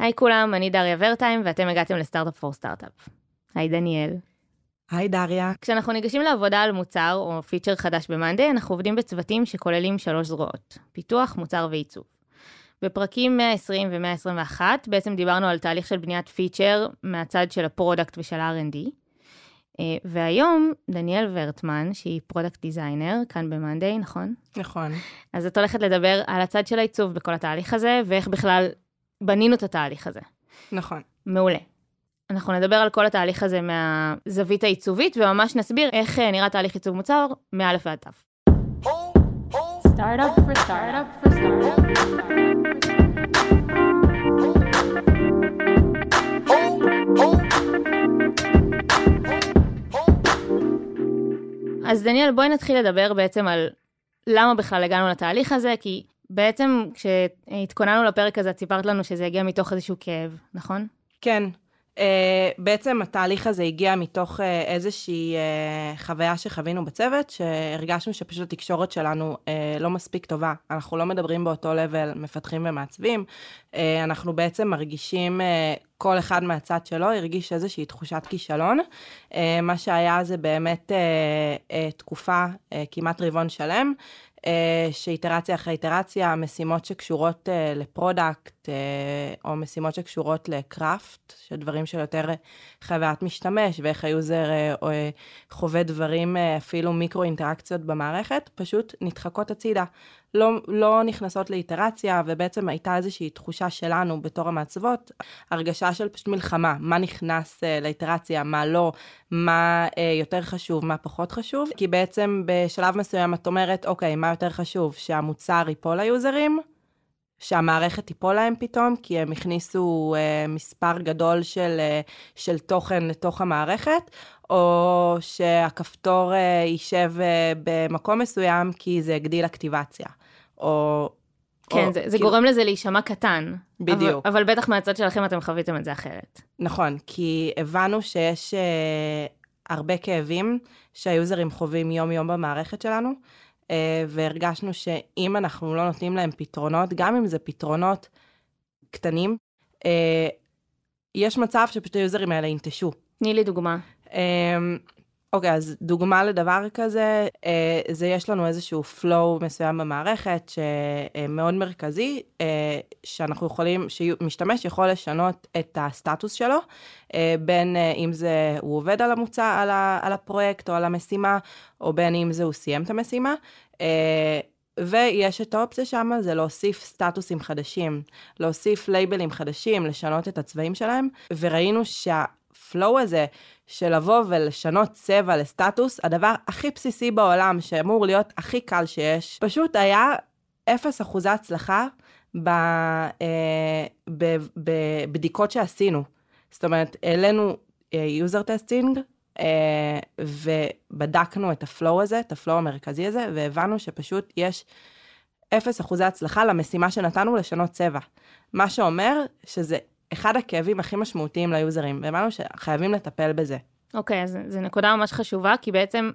היי כולם, אני דריה ורטיים, ואתם הגעתם ל Startup for Startup. היי דניאל. היי דריה. כשאנחנו ניגשים לעבודה על מוצר או פיצ'ר חדש ב monday, אנחנו עובדים בצוותים שכוללים שלוש זרועות, פיתוח, מוצר ועיצוב. בפרקים 120 ו-121 בעצם דיברנו על תהליך של בניית פיצ'ר מהצד של ה product ושל ה-R&D. אה, והיום דניאל ורטמן, שהיא product designer, כאן ב monday, נכון? נכון. אז את הולכת לדבר על הצד של העיצוב בכל התהליך הזה, ואיך בכלל בנינו את התהליך הזה. נכון. מעולה. אנחנו נדבר על כל התהליך הזה מהזווית העיצובית, וממש נסביר איך אה, נראה תהליך עיצוב מוצר מא' ועד ת'. אז דניאל, בואי נתחיל לדבר בעצם על למה בכלל הגענו לתהליך הזה, כי בעצם כשהתכוננו לפרק הזה, את סיפרת לנו שזה הגיע מתוך איזשהו כאב, נכון? כן. Uh, בעצם התהליך הזה הגיע מתוך uh, איזושהי uh, חוויה שחווינו בצוות, שהרגשנו שפשוט התקשורת שלנו uh, לא מספיק טובה. אנחנו לא מדברים באותו לבל מפתחים ומעצבים, uh, אנחנו בעצם מרגישים, uh, כל אחד מהצד שלו הרגיש איזושהי תחושת כישלון. Uh, מה שהיה זה באמת uh, uh, תקופה, uh, כמעט רבעון שלם, שאיטרציה אחרי איטרציה, משימות שקשורות uh, ל product, uh, או משימות שקשורות ל craft, שדברים של יותר חוויית משתמש, ואיך ה user חווה דברים, אפילו מיקרו אינטראקציות במערכת, פשוט נדחקות הצידה. לא, לא נכנסות לאיטרציה, ובעצם הייתה איזושהי תחושה שלנו בתור המעצבות, הרגשה של פשוט מלחמה, מה נכנס uh, לאיטרציה, מה לא, מה uh, יותר חשוב, מה פחות חשוב, כי בעצם בשלב מסוים את אומרת, אוקיי, מה יותר חשוב, שהמוצר ייפול ליוזרים, שהמערכת תיפול להם פתאום, כי הם הכניסו uh, מספר גדול של, uh, של תוכן לתוך המערכת, או שהכפתור uh, יישב uh, במקום מסוים כי זה הגדיל אקטיבציה. או... כן, או, זה, זה כאילו- גורם לזה להישמע קטן. בדיוק. אבל, אבל בטח מהצד שלכם אתם חוויתם את זה אחרת. נכון, כי הבנו שיש uh, הרבה כאבים שהיוזרים חווים יום-יום במערכת שלנו, והרגשנו שאם אנחנו לא נותנים להם פתרונות, גם אם זה פתרונות קטנים, uh, יש מצב שפשוט היוזרים האלה ינטשו. תני לי דוגמה. אוקיי, אז דוגמה לדבר כזה, אה, זה יש לנו איזשהו flow מסוים במערכת שמאוד מרכזי, אה, שאנחנו יכולים, שמשתמש יכול לשנות את הסטטוס שלו, אה, בין אה, אם זה הוא עובד על המוצע, על, הפרויקט או על המשימה, או בין אם זה הוא סיים את המשימה. אה, ויש את האופציה שם, זה להוסיף סטטוסים חדשים, להוסיף לייבלים חדשים, לשנות את הצבעים שלהם, וראינו שהפלואו הזה של לבוא ולשנות צבע לסטטוס, הדבר הכי בסיסי בעולם, שאמור להיות הכי קל שיש, פשוט היה אפס אחוזי הצלחה אה, בבדיקות שעשינו. זאת אומרת, העלינו user testing, אה, ובדקנו את ה flow הזה, את ה flow המרכזי הזה, והבנו שפשוט יש אפס אחוזי הצלחה למשימה שנתנו לשנות צבע. מה שאומר שזה אחד הכאבים הכי משמעותיים ליוזרים, והבנו שחייבים לטפל בזה. אוקיי, אז זו נקודה ממש חשובה, כי בעצם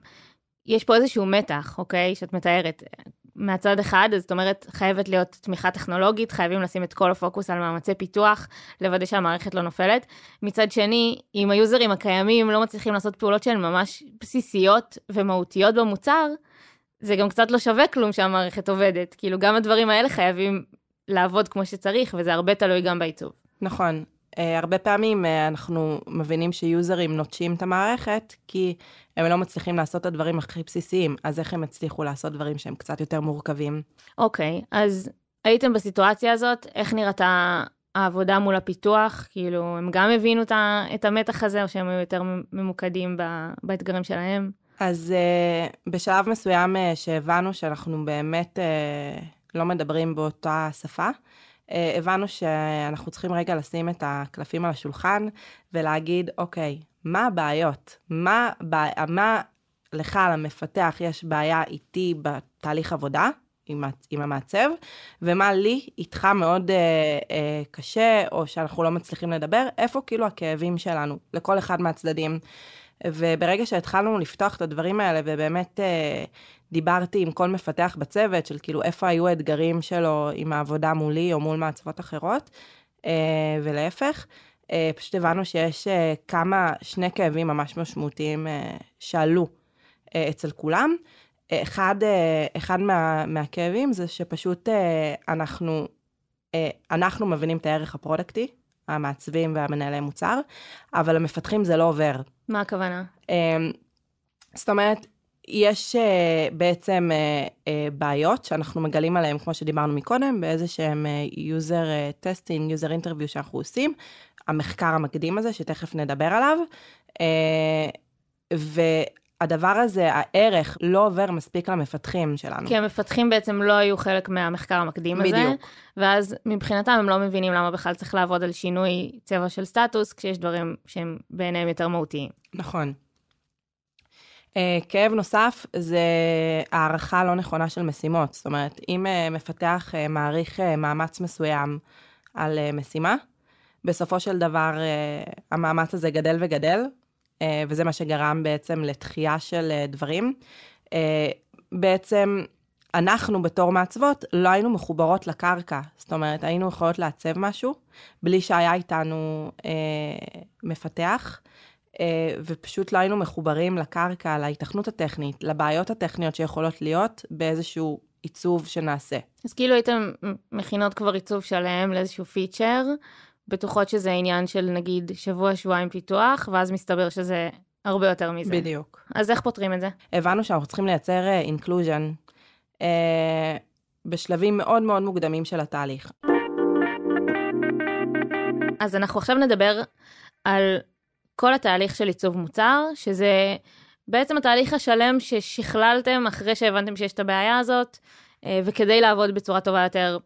יש פה איזשהו מתח, אוקיי, שאת מתארת. מהצד אחד, זאת אומרת, חייבת להיות תמיכה טכנולוגית, חייבים לשים את כל הפוקוס על מאמצי פיתוח, לוודא שהמערכת לא נופלת. מצד שני, אם היוזרים הקיימים לא מצליחים לעשות פעולות שהן ממש בסיסיות ומהותיות במוצר, זה גם קצת לא שווה כלום שהמערכת עובדת. כאילו, גם הדברים האלה חייבים לעבוד כמו שצריך, וזה הרבה תלוי גם בעיצוב. נכון. Uh, הרבה פעמים uh, אנחנו מבינים שיוזרים נוטשים את המערכת, כי הם לא מצליחים לעשות את הדברים הכי בסיסיים, אז איך הם הצליחו לעשות דברים שהם קצת יותר מורכבים? אוקיי, okay, אז הייתם בסיטואציה הזאת, איך נראתה העבודה מול הפיתוח? כאילו, הם גם הבינו את המתח הזה, או שהם היו יותר ממוקדים באתגרים שלהם? אז uh, בשלב מסוים uh, שהבנו שאנחנו באמת uh, לא מדברים באותה שפה, הבנו שאנחנו צריכים רגע לשים את הקלפים על השולחן ולהגיד, אוקיי, מה הבעיות? מה, מה לך, למפתח, יש בעיה איתי בתהליך עבודה, עם, עם המעצב, ומה לי איתך מאוד אה, אה, קשה, או שאנחנו לא מצליחים לדבר, איפה כאילו הכאבים שלנו, לכל אחד מהצדדים. וברגע שהתחלנו לפתוח את הדברים האלה, ובאמת אה, דיברתי עם כל מפתח בצוות, של כאילו איפה היו האתגרים שלו עם העבודה מולי או מול מעצבות אחרות, אה, ולהפך. אה, פשוט הבנו שיש אה, כמה, שני כאבים ממש משמעותיים שעלו אצל כולם. אחד, אחד מה, מהכאבים זה שפשוט אנחנו, אנחנו מבינים את הערך הפרודקטי, המעצבים והמנהלי מוצר, אבל המפתחים זה לא עובר. מה הכוונה? אמ, זאת אומרת, יש אה, בעצם אה, אה, בעיות שאנחנו מגלים עליהן, כמו שדיברנו מקודם, באיזה שהם user אה, testing, user interview שאנחנו עושים, המחקר המקדים הזה, שתכף נדבר עליו, אה, והדבר הזה, הערך, לא עובר מספיק למפתחים שלנו. כי המפתחים בעצם לא היו חלק מהמחקר המקדים הזה. בדיוק. ואז מבחינתם הם לא מבינים למה בכלל צריך לעבוד על שינוי צבע של סטטוס, כשיש דברים שהם בעיניהם יותר מהותיים. נכון. Uh, כאב נוסף זה הערכה לא נכונה של משימות. זאת אומרת, אם uh, מפתח uh, מעריך מאמץ מסוים על משימה, בסופו של דבר המאמץ הזה גדל וגדל, וזה מה שגרם בעצם לתחייה של דברים. בעצם אנחנו בתור מעצבות לא היינו מחוברות לקרקע. זאת אומרת, היינו יכולות לעצב משהו בלי שהיה איתנו uh, מפתח. אה, ופשוט לא היינו מחוברים לקרקע, להיתכנות הטכנית, לבעיות הטכניות שיכולות להיות באיזשהו עיצוב שנעשה. אז כאילו הייתם מכינות כבר עיצוב שלם לאיזשהו פיצ'ר, בטוחות שזה עניין של נגיד שבוע-שבועיים פיתוח, ואז מסתבר שזה הרבה יותר מזה. בדיוק. אז איך פותרים את זה? הבנו שאנחנו צריכים לייצר inclusion uh, בשלבים מאוד מאוד מוקדמים של התהליך. אז אנחנו עכשיו נדבר על כל התהליך של עיצוב מוצר, שזה בעצם התהליך השלם ששכללתם אחרי שהבנתם שיש את הבעיה הזאת, אה, וכדי לעבוד בצורה טובה יותר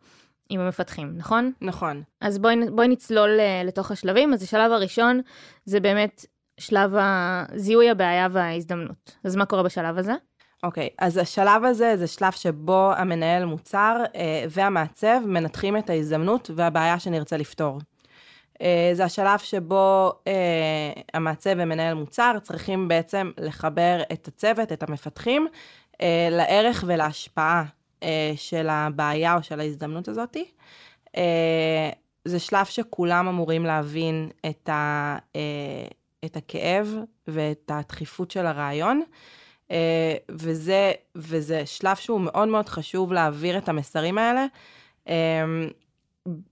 עם המפתחים, נכון? נכון. אז בואי, בואי נצלול אה, לתוך השלבים. אז השלב הראשון זה באמת שלב זיהוי הבעיה וההזדמנות. אז מה קורה בשלב הזה? אוקיי, okay, אז השלב הזה זה שלב שבו המנהל מוצר אה, והמעצב מנתחים את ההזדמנות והבעיה שנרצה לפתור. אה, זה השלב שבו אה, המעצב ומנהל מוצר צריכים בעצם לחבר את הצוות, את המפתחים, אה, לערך ולהשפעה של הבעיה או של ההזדמנות הזאת. זה שלב שכולם אמורים להבין את, ה, את הכאב ואת הדחיפות של הרעיון. וזה, וזה שלב שהוא מאוד מאוד חשוב להעביר את המסרים האלה.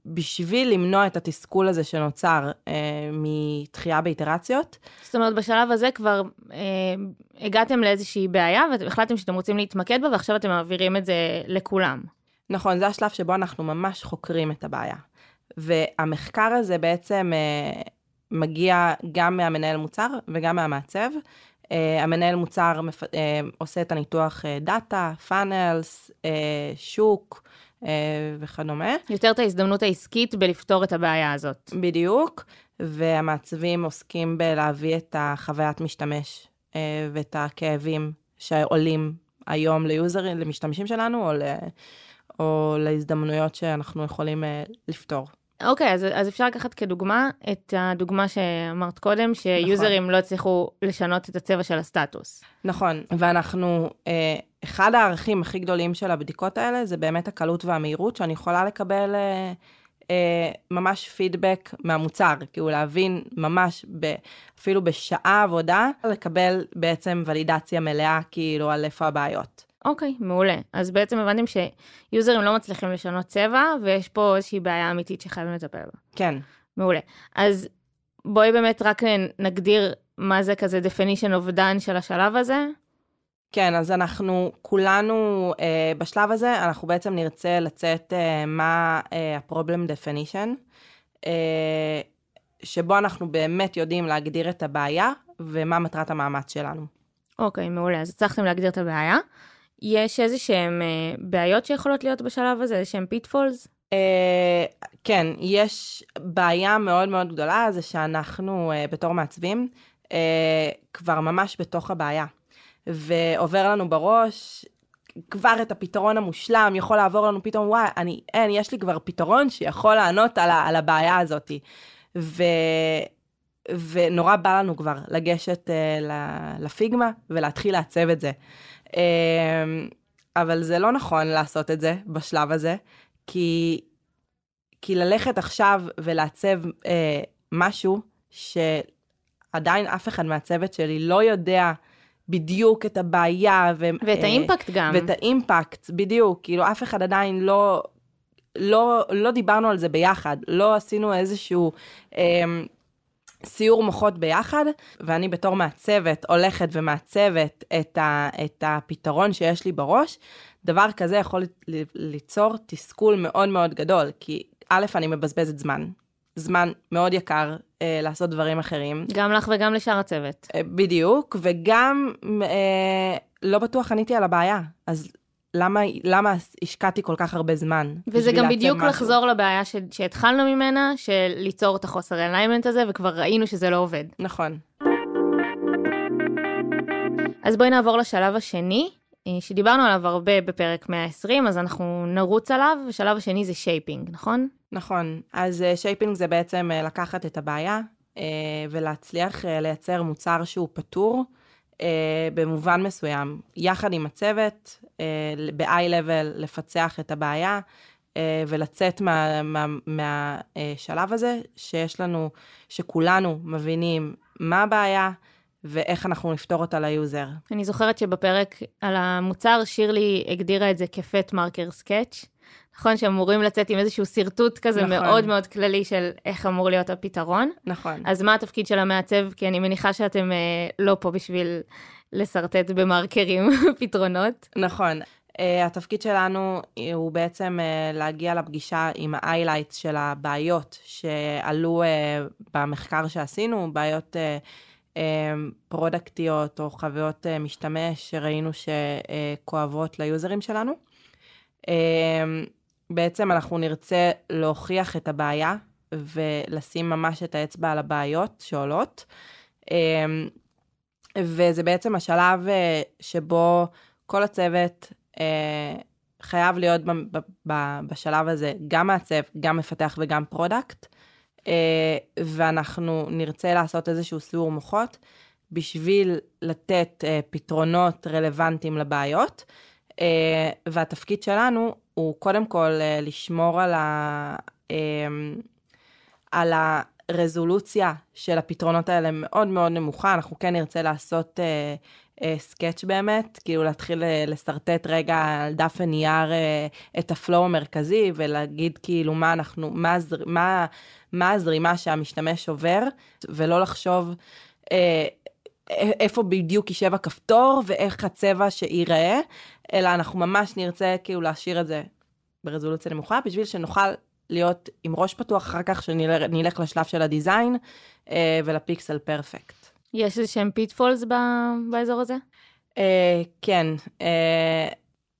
בשביל למנוע את התסכול הזה שנוצר אה, מתחייה באיטרציות. זאת אומרת, בשלב הזה כבר אה, הגעתם לאיזושהי בעיה והחלטתם שאתם רוצים להתמקד בה, ועכשיו אתם מעבירים את זה לכולם. נכון, זה השלב שבו אנחנו ממש חוקרים את הבעיה. והמחקר הזה בעצם אה, מגיע גם מהמנהל מוצר וגם מהמעצב. Uh, המנהל מוצר מפ... uh, עושה את הניתוח דאטה, פאנלס, uh, שוק, וכדומה. יותר את ההזדמנות העסקית בלפתור את הבעיה הזאת. בדיוק, והמעצבים עוסקים בלהביא את החוויית משתמש אה, ואת הכאבים שעולים היום ליוזרים, למשתמשים שלנו, או, ל, או להזדמנויות שאנחנו יכולים אה, לפתור. אוקיי, אז, אז אפשר לקחת כדוגמה את הדוגמה שאמרת קודם, שיוזרים נכון. לא הצליחו לשנות את הצבע של הסטטוס. נכון, ואנחנו, אה, אחד הערכים הכי גדולים של הבדיקות האלה זה באמת הקלות והמהירות, שאני יכולה לקבל אה, אה, ממש פידבק מהמוצר, כאילו להבין ממש, ב, אפילו בשעה עבודה, לקבל בעצם ולידציה מלאה, כאילו, על איפה הבעיות. אוקיי, מעולה. אז בעצם הבנתם שיוזרים לא מצליחים לשנות צבע, ויש פה איזושהי בעיה אמיתית שחייבים לטפל בה. כן. מעולה. אז בואי באמת רק נגדיר מה זה כזה definition of done של השלב הזה. כן, אז אנחנו כולנו אה, בשלב הזה, אנחנו בעצם נרצה לצאת אה, מה אה, ה-problem definition, אה, שבו אנחנו באמת יודעים להגדיר את הבעיה ומה מטרת המאמץ שלנו. אוקיי, מעולה. אז הצלחתם להגדיר את הבעיה. יש איזה שהם אה, בעיות שיכולות להיות בשלב הזה, איזה שהם pitfalls? אה, כן, יש בעיה מאוד מאוד גדולה, זה שאנחנו אה, בתור מעצבים אה, כבר ממש בתוך הבעיה. ועובר לנו בראש כבר את הפתרון המושלם, יכול לעבור לנו פתאום, וואי, אני, אין, יש לי כבר פתרון שיכול לענות על, ה, על הבעיה הזאת. ו... ונורא בא לנו כבר לגשת uh, לפיגמה ולהתחיל לעצב את זה. Uh, אבל זה לא נכון לעשות את זה בשלב הזה, כי, כי ללכת עכשיו ולעצב אה, משהו שעדיין אף אחד מהצוות שלי לא יודע בדיוק את הבעיה. ו, ואת אה, האימפקט גם. ואת האימפקט, בדיוק. כאילו, אף אחד עדיין לא, לא, לא דיברנו על זה ביחד. לא עשינו איזשהו אה, סיור מוחות ביחד, ואני בתור מעצבת הולכת ומעצבת את, ה, את הפתרון שיש לי בראש. דבר כזה יכול ליצור תסכול מאוד מאוד גדול, כי א', אני מבזבזת זמן. זמן מאוד יקר אה, לעשות דברים אחרים. גם לך וגם לשאר הצוות. אה, בדיוק, וגם אה, לא בטוח עניתי על הבעיה. אז למה, למה השקעתי כל כך הרבה זמן? וזה גם בדיוק משהו? לחזור לבעיה ש... שהתחלנו ממנה, של ליצור את החוסר אליימנט הזה, וכבר ראינו שזה לא עובד. נכון. אז בואי נעבור לשלב השני, אה, שדיברנו עליו הרבה בפרק 120, אז אנחנו נרוץ עליו, השלב השני זה shaping, נכון? נכון. אז shaping זה בעצם אה, לקחת את הבעיה אה, ולהצליח אה, לייצר מוצר שהוא פתור אה, במובן מסוים, יחד עם הצוות, אה, ב- high-level, לפצח את הבעיה אה, ולצאת מהשלב מה, מה, מהשלב הזה, שיש לנו, שכולנו מבינים מה הבעיה ואיך אנחנו נפתור אותה ל user. אני זוכרת שבפרק על המוצר, שירלי הגדירה את זה כ fat marker sketch. נכון שאמורים לצאת עם איזשהו שרטוט כזה נכון. מאוד מאוד כללי של איך אמור להיות הפתרון. נכון. אז מה התפקיד של המעצב? כי אני מניחה שאתם אה, לא פה בשביל לשרטט במרקרים פתרונות. נכון. Uh, התפקיד שלנו הוא בעצם uh, להגיע לפגישה עם ה-highlights של הבעיות שעלו uh, במחקר שעשינו, בעיות uh, uh, פרודקטיות או חוויות uh, משתמש שראינו שכואבות ליוזרים שלנו. Uh, בעצם אנחנו נרצה להוכיח את הבעיה ולשים ממש את האצבע על הבעיות שעולות. Uh, וזה בעצם השלב אה, שבו כל הצוות אה, חייב להיות בשלב הזה גם מעצב, גם מפתח וגם product, אה, ואנחנו נרצה לעשות איזשהו סיור מוחות בשביל לתת פתרונות רלוונטיים לבעיות, והתפקיד שלנו הוא קודם כל אה, לשמור על ה... אה, על הרזולוציה של הפתרונות האלה מאוד מאוד נמוכה, אנחנו כן נרצה לעשות אה, אה, סקאץ' באמת, כאילו להתחיל אה, לשרטט רגע על דף הנייר אה, את ה flow המרכזי ולהגיד כאילו מה אנחנו, מה, הזר, מה, מה הזרימה שהמשתמש עובר, ולא לחשוב אה, איפה בדיוק יישב הכפתור ואיך הצבע שייראה, אלא אנחנו ממש נרצה כאילו להשאיר את זה ברזולוציה נמוכה, בשביל שנוכל להיות עם ראש פתוח אחר כך, שנלך לשלב של ה design אה, ול pixel perfect. יש איזה שהם pitfalls ב- באזור הזה? אה, כן, אה,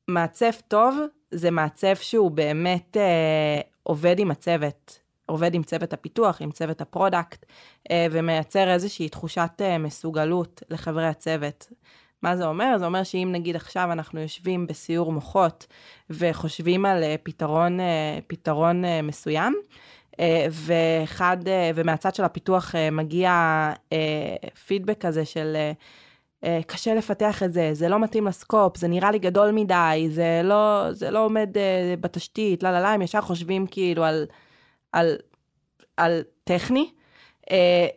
מעצב טוב זה מעצב שהוא באמת אה, עובד עם הצוות, עובד עם צוות הפיתוח, עם צוות ה product, אה, ומייצר איזושהי תחושת אה, מסוגלות לחברי הצוות. מה זה אומר? זה אומר שאם נגיד עכשיו אנחנו יושבים בסיעור מוחות וחושבים על אה, פתרון, אה, פתרון אה, מסוים, ואחד, ומהצד של הפיתוח מגיע פידבק כזה של קשה לפתח את זה, זה לא מתאים לסקופ, זה נראה לי גדול מדי, זה לא, זה לא עומד בתשתית, לא, לא, לא, הם ישר חושבים כאילו על, על, על טכני,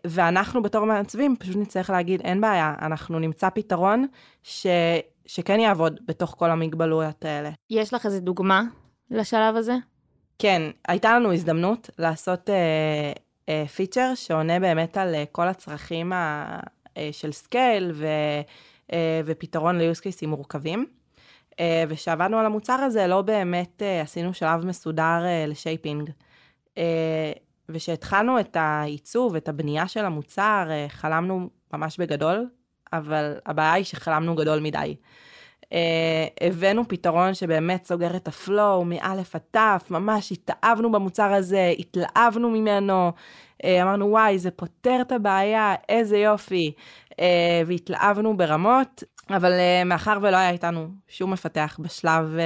ואנחנו בתור מעצבים פשוט נצטרך להגיד, אין בעיה, אנחנו נמצא פתרון ש, שכן יעבוד בתוך כל המגבלויות האלה. יש לך איזה דוגמה לשלב הזה? כן, הייתה לנו הזדמנות לעשות אה, אה, פיצ'ר שעונה באמת על אה, כל הצרכים ה, אה, של scale ו, אה, ופתרון ל-use cases מורכבים. אה, וכשעבדנו על המוצר הזה, לא באמת אה, עשינו שלב מסודר אה, ל shaping. אה, וכשהתחלנו את העיצוב, את הבנייה של המוצר, אה, חלמנו ממש בגדול, אבל הבעיה היא שחלמנו גדול מדי. Uh, הבאנו פתרון שבאמת סוגר את ה flow מאלף עד תף, ממש התאהבנו במוצר הזה, התלהבנו ממנו, uh, אמרנו וואי זה פותר את הבעיה, איזה יופי, והתלהבנו ברמות, אבל uh, מאחר ולא היה איתנו שום מפתח בשלב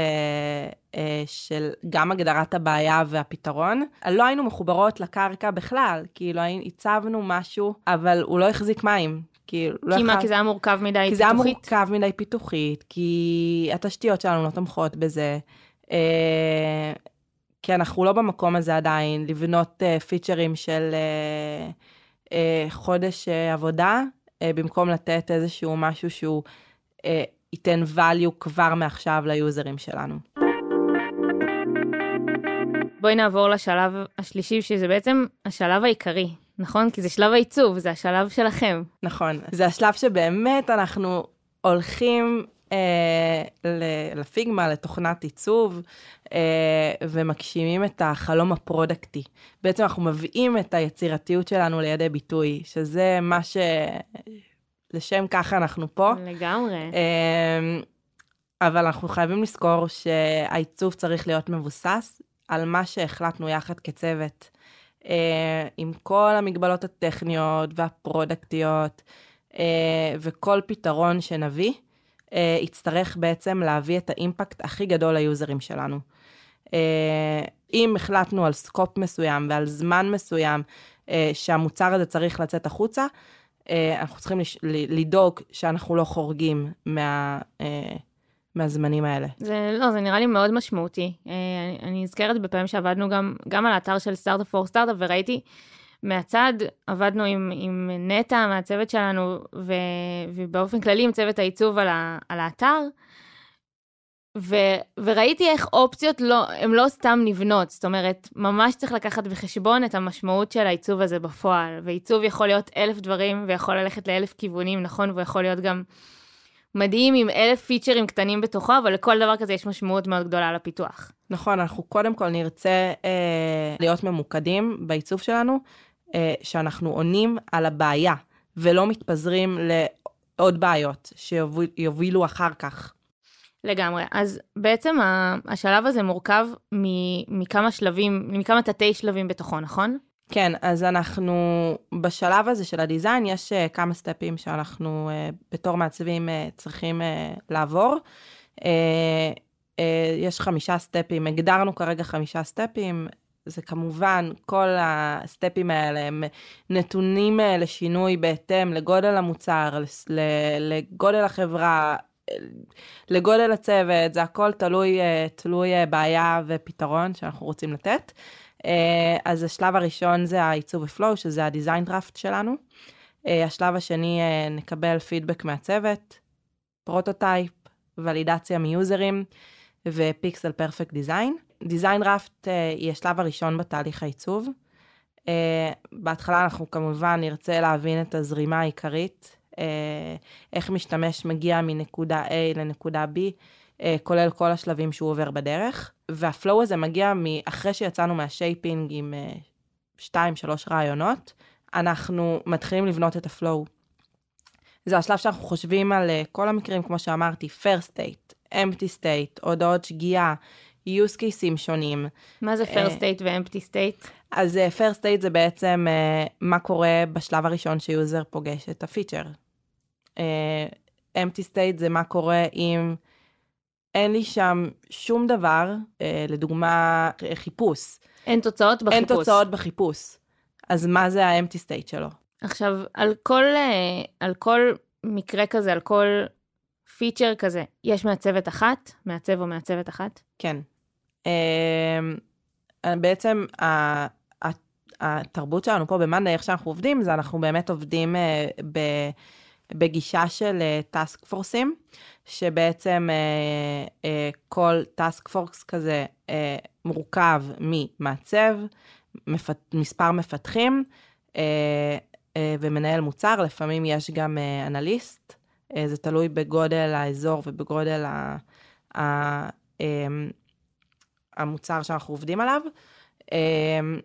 uh, של גם הגדרת הבעיה והפתרון, לא היינו מחוברות לקרקע בכלל, כאילו הצבנו משהו, אבל הוא לא החזיק מים. כי, לא כי מה. כי זה היה מורכב מדי כי זה היה פיתוחית? מורכב מדי פיתוחית, כי התשתיות שלנו לא תומכות בזה. אה, כי אנחנו לא במקום הזה עדיין, לבנות uh, פיצ'רים של uh, uh, חודש uh, עבודה, במקום לתת איזשהו משהו שהוא uh, ייתן value כבר מעכשיו ליוזרים שלנו. בואי נעבור לשלב השלישי, שזה בעצם השלב העיקרי, נכון? כי זה שלב העיצוב, זה השלב שלכם. נכון, זה השלב שבאמת אנחנו הולכים לפיגמה, לתוכנת עיצוב, אה, ומגשימים את החלום הפרודקטי. בעצם אנחנו מביאים את היצירתיות שלנו לידי ביטוי, שזה מה ש... לשם ככה אנחנו פה. לגמרי. אה, אבל אנחנו חייבים לזכור שהעיצוב צריך להיות מבוסס על מה שהחלטנו יחד כצוות, אה, עם כל המגבלות הטכניות והפרודקטיות, אה, וכל פתרון שנביא, אה, יצטרך בעצם להביא את ה impact הכי גדול ליוזרים שלנו. אה, אם החלטנו על scope מסוים ועל זמן מסוים אה, שהמוצר הזה צריך לצאת החוצה, אה, אנחנו צריכים לש- ל- לדאוג שאנחנו לא חורגים מה, אה, מהזמנים האלה. זה לא, זה נראה לי מאוד משמעותי. אה, אני, אני נזכרת בפעמים שעבדנו גם, גם על האתר של Startup for Startup, וראיתי מהצד, עבדנו עם, עם נטע מהצוות שלנו, ו, ובאופן כללי עם צוות העיצוב על, ה, על האתר, ו, וראיתי איך אופציות לא, הן לא סתם נבנות, זאת אומרת, ממש צריך לקחת בחשבון את המשמעות של העיצוב הזה בפועל, ועיצוב יכול להיות אלף דברים, ויכול ללכת לאלף כיוונים, נכון? והוא יכול להיות גם מדהים עם אלף פיצ'רים קטנים בתוכו, אבל לכל דבר כזה יש משמעות מאוד גדולה לפיתוח. נכון, אנחנו קודם כל נרצה אה, להיות ממוקדים בעיצוב שלנו, שאנחנו עונים על הבעיה, ולא מתפזרים לעוד בעיות שיובילו אחר כך. לגמרי. אז בעצם השלב הזה מורכב מכמה שלבים, מכמה תתי שלבים בתוכו, נכון? כן, אז אנחנו, בשלב הזה של הדיזיין, יש uh, כמה סטפים שאנחנו uh, בתור מעצבים uh, צריכים לעבור. יש חמישה סטפים, הגדרנו כרגע חמישה סטפים, זה כמובן, כל הסטפים האלה הם נתונים uh, לשינוי בהתאם לגודל המוצר, לגודל החברה, אה, לגודל הצוות, זה הכל תלוי, uh, תלוי בעיה ופתרון שאנחנו רוצים לתת. אה, אז השלב הראשון זה העיצוב ופלואו, שזה הדיזיין דראפט שלנו. אה, השלב השני, אה, נקבל פידבק מהצוות, פרוטוטייפ, ולידציה מיוזרים ופיקסל פרפקט דיזיין. דיזיין דראפט היא השלב הראשון בתהליך העיצוב. אה, בהתחלה אנחנו כמובן נרצה להבין את הזרימה העיקרית, אה, איך משתמש מגיע מנקודה A לנקודה B, אה, כולל כל השלבים שהוא עובר בדרך. וה-flow הזה מגיע אחרי שיצאנו מה-shaping עם 2-3 רעיונות, אנחנו מתחילים לבנות את ה-flow. זה השלב שאנחנו חושבים על אה, כל המקרים, כמו שאמרתי, first state, empty state, הודעות שגיאה, use cases שונים. מה זה אה, first state ו-empty state? אז אה, first state זה בעצם אה, מה קורה בשלב הראשון שיוזר פוגש את ה-feature. empty state זה מה קורה אם אין לי שם שום דבר, לדוגמה חיפוש. אין תוצאות בחיפוש. אין תוצאות בחיפוש. אז מה זה ה-empty state שלו? עכשיו, על כל, על כל מקרה כזה, על כל פיצ'ר כזה, יש מעצבת אחת, מעצב או מעצבת אחת? כן. אמ, בעצם ה- ה- התרבות שלנו פה במאנדה, איך שאנחנו עובדים, זה אנחנו באמת עובדים אה, בגישה של טאסק פורסים, שבעצם אה, אה, כל טאסק פורס כזה אה, מורכב ממעצב, מספר מפתחים אה, אה, ומנהל מוצר, לפעמים יש גם אה, אנליסט, אה, זה תלוי בגודל האזור ובגודל ה... המוצר שאנחנו עובדים עליו. אמ,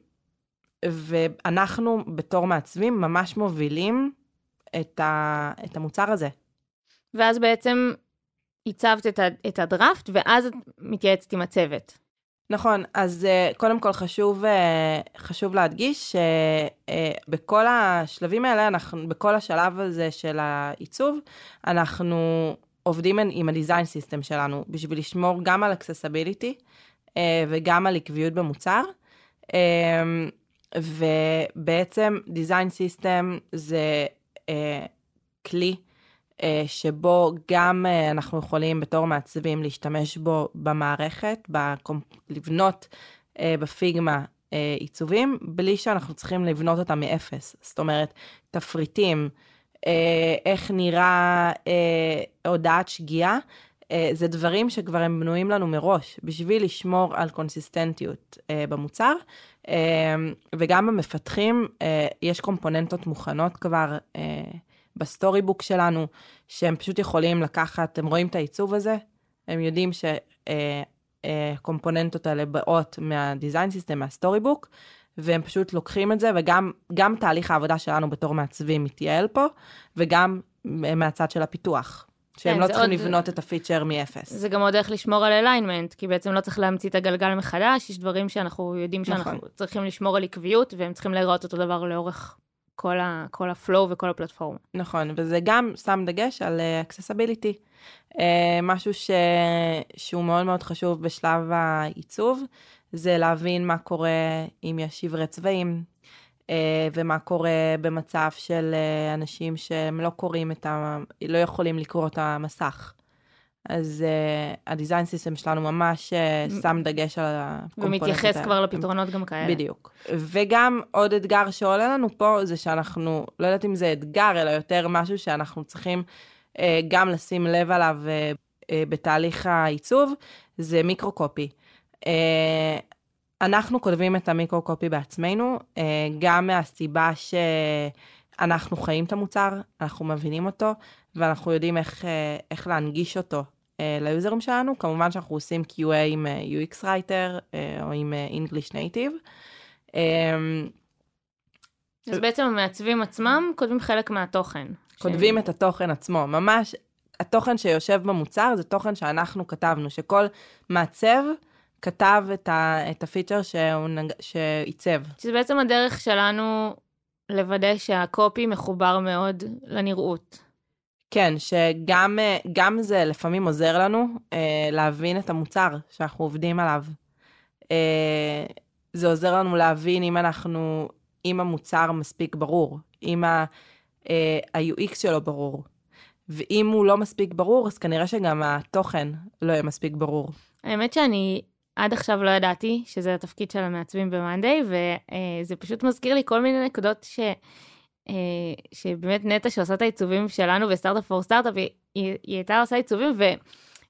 ואנחנו בתור מעצבים ממש מובילים את, ה, את המוצר הזה. ואז בעצם הצבת את, ה, את הדראפט, ואז את מתייעצת עם הצוות. נכון, אז uh, קודם כל חשוב, uh, חשוב להדגיש שבכל השלבים האלה, אנחנו, בכל השלב הזה של העיצוב, אנחנו עובדים עם הדיזיין סיסטם שלנו בשביל לשמור גם על accessibility וגם על עקביות במוצר. Um, ובעצם design system זה uh, כלי שבו גם אנחנו יכולים בתור מעצבים להשתמש בו במערכת, בקומפ... לבנות אה, בפיגמה אה, עיצובים, בלי שאנחנו צריכים לבנות אותם מאפס. זאת אומרת, תפריטים, אה, איך נראה אה, הודעת שגיאה, אה, זה דברים שכבר הם בנויים לנו מראש, בשביל לשמור על consistent-יות אה, במוצר. אה, וגם במפתחים, אה, יש קומפוננטות מוכנות כבר אה, ב-Storybook שלנו, שהם פשוט יכולים לקחת, הם רואים את העיצוב הזה, הם יודעים שהקומפוננטות האלה באות מהדיזיין סיסטם, מהסטורי בוק, והם פשוט לוקחים את זה, וגם גם תהליך העבודה שלנו בתור מעצבים מתייעל פה, וגם מהצד של הפיתוח. שהם כן, לא צריכים עוד- לבנות את ה-feature מאפס. זה גם עוד איך לשמור על alignment, כי בעצם לא צריך להמציא את הגלגל מחדש, יש דברים שאנחנו יודעים שאנחנו נכון. צריכים לשמור על עקביות, והם צריכים להיראות אותו דבר לאורך כל, ה, כל ה-flow וכל הפלטפורמה. נכון, וזה גם שם דגש על accessibility. משהו ש... שהוא מאוד מאוד חשוב בשלב העיצוב, זה להבין מה קורה אם יש שברי צבעים, אה, ומה קורה במצב של אה, אנשים שהם לא קוראים את ה... לא יכולים לקרוא את המסך. אז uh, הדיזיין סיסטם שלנו ממש uh, שם דגש על הקומפוננטות ומתייחס. כבר לפתרונות גם כאלה. בדיוק. וגם עוד אתגר שעולה לנו פה, זה שאנחנו, לא יודעת אם זה אתגר, אלא יותר משהו שאנחנו צריכים אה, גם לשים לב עליו אה, אה, בתהליך העיצוב, זה מיקרו-קופי. אנחנו כותבים את המיקרו-קופי בעצמנו, אה, גם מהסיבה שאנחנו חיים את המוצר, אנחנו מבינים אותו, ואנחנו יודעים איך, אה, איך להנגיש אותו אה, ליוזרים שלנו. כמובן שאנחנו עושים QA עם UX Writer או עם English Native. אז בעצם המעצבים עצמם כותבים חלק מהתוכן. כותבים את התוכן עצמו, ממש התוכן שיושב במוצר זה תוכן שאנחנו כתבנו, שכל מעצב כתב את, ה, את הפיצ'ר שהוא נג... שעיצב. שזה בעצם הדרך שלנו לוודא שהקופי מחובר מאוד לנראות. כן, שגם אה, זה לפעמים עוזר לנו אה, להבין את המוצר שאנחנו עובדים עליו. אה, זה עוזר לנו להבין אם אנחנו, אם המוצר מספיק ברור, אם ה, אה, ה-UX שלו ברור. ואם הוא לא מספיק ברור, אז כנראה שגם התוכן לא יהיה מספיק ברור. האמת שאני עד עכשיו לא ידעתי שזה התפקיד של המעצבים ב-Monday, וזה פשוט מזכיר לי כל מיני נקודות ש... אה, שבאמת נטע שעושה את העיצובים שלנו בסטארט-אפ פור סטארט-אפ, היא, היא, היא הייתה עושה עיצובים, ו...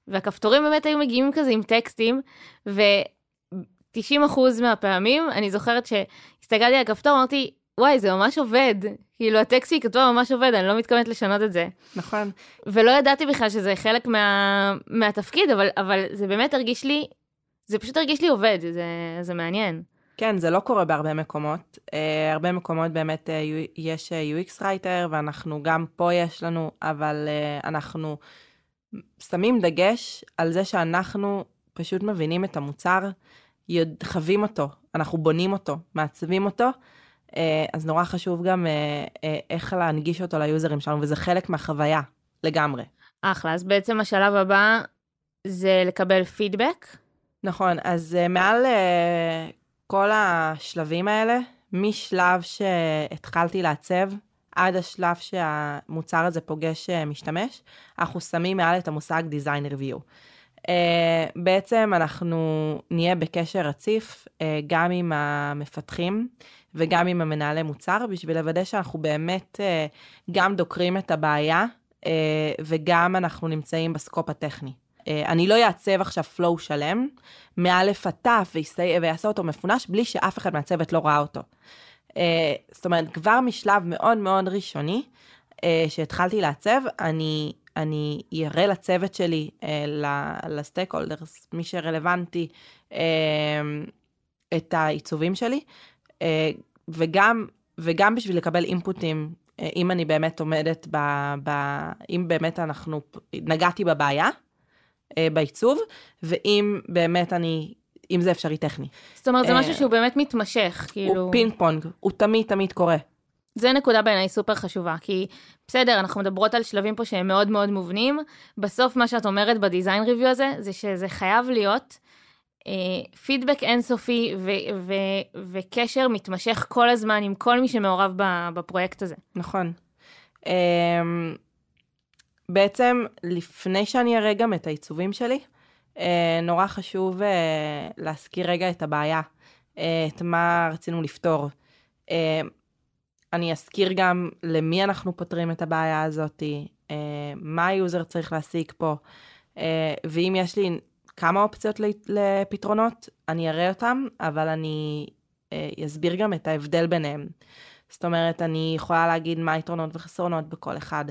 והכפתורים באמת היו מגיעים כזה עם טקסטים, ו-90% מהפעמים אני זוכרת שהסתכלתי על הכפתור, אמרתי, וואי, זה ממש עובד. כאילו, הטקסט שהיא כתבה ממש עובד, אני לא מתכוונת לשנות את זה. נכון. ולא ידעתי בכלל שזה חלק מה, מהתפקיד, אבל, אבל זה באמת הרגיש לי, זה פשוט הרגיש לי עובד, זה, זה מעניין. כן, זה לא קורה בהרבה מקומות. Uh, הרבה מקומות באמת uh, יש uh, UX writer, ואנחנו גם פה יש לנו, אבל uh, אנחנו שמים דגש על זה שאנחנו פשוט מבינים את המוצר, חווים אותו, אנחנו בונים אותו, מעצבים אותו, uh, אז נורא חשוב גם uh, uh, איך להנגיש אותו ליוזרים שלנו, וזה חלק מהחוויה לגמרי. אחלה, אז בעצם השלב הבא זה לקבל פידבק. נכון, אז uh, מעל uh, כל השלבים האלה, משלב שהתחלתי לעצב עד השלב שהמוצר הזה פוגש uh, משתמש, אנחנו שמים מעל את המושג Design Review. Uh, בעצם אנחנו נהיה בקשר רציף uh, גם עם המפתחים וגם עם המנהלי מוצר, בשביל לוודא שאנחנו באמת uh, גם דוקרים את הבעיה uh, וגם אנחנו נמצאים בסקופ הטכני. Uh, אני לא אעצב עכשיו flow שלם, מאלף עד תף ויעשה אותו מפונש בלי שאף אחד מהצוות לא ראה אותו. Uh, זאת אומרת, כבר משלב מאוד מאוד ראשוני uh, שהתחלתי לעצב, אני, אני אראה לצוות שלי, לסטייק הולדרס, מי שרלוונטי, את העיצובים שלי, וגם, וגם בשביל לקבל אינפוטים, אם אני באמת עומדת ב... ב אם באמת אנחנו, נגעתי בבעיה, אה, בעיצוב, ואם באמת אני, אם זה אפשרי טכני. זאת אומרת, זה אה, משהו שהוא באמת מתמשך, כאילו... הוא פינג פונג, הוא תמיד תמיד קורה. זה נקודה בעיניי סופר חשובה, כי בסדר, אנחנו מדברות על שלבים פה שהם מאוד מאוד מובנים, בסוף מה שאת אומרת בדיזיין ריוויו הזה, זה שזה חייב להיות אה, פידבק אינסופי ו- ו- וקשר מתמשך כל הזמן עם כל מי שמעורב בפרויקט הזה. נכון. אמ, בעצם, לפני שאני אראה גם את העיצובים שלי, אה, נורא חשוב אה, להזכיר רגע את הבעיה. אה, את מה רצינו לפתור. אני אזכיר גם למי אנחנו פותרים את הבעיה הזאת, אה, מה ה-user צריך להשיג פה, ואם יש לי כמה אופציות לפתרונות, אני אראה אותם, אבל אני אסביר גם את ההבדל ביניהם. זאת אומרת, אני יכולה להגיד מה היתרונות וחסרונות בכל אחד,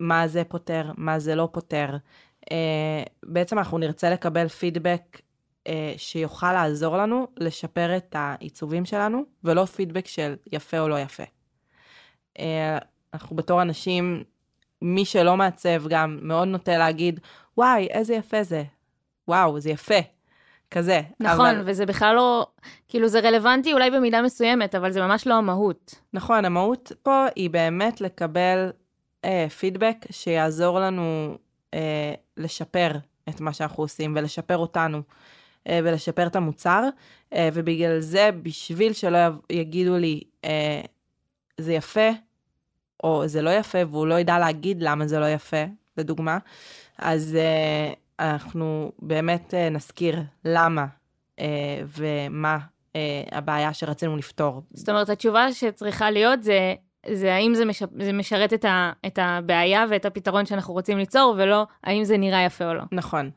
מה זה פותר, מה זה לא פותר. בעצם אנחנו נרצה לקבל פידבק שיוכל לעזור לנו לשפר את העיצובים שלנו, ולא פידבק של יפה או לא יפה. אנחנו בתור אנשים, מי שלא מעצב גם מאוד נוטה להגיד, וואי, איזה יפה זה. וואו, זה יפה. כזה. נכון, אבל... וזה בכלל לא, כאילו זה רלוונטי אולי במידה מסוימת, אבל זה ממש לא המהות. נכון, המהות פה היא באמת לקבל אה, פידבק שיעזור לנו אה, לשפר את מה שאנחנו עושים ולשפר אותנו. אה, ולשפר את המוצר, אה, ובגלל זה, בשביל שלא יגידו לי, אה, זה יפה, או זה לא יפה, והוא לא ידע להגיד למה זה לא יפה, לדוגמה, אז uh, אנחנו באמת uh, נזכיר למה uh, ומה uh, הבעיה שרצינו לפתור. זאת אומרת, התשובה שצריכה להיות זה, זה האם זה, מש... זה משרת את, ה... את הבעיה ואת הפתרון שאנחנו רוצים ליצור, ולא האם זה נראה יפה או לא. נכון.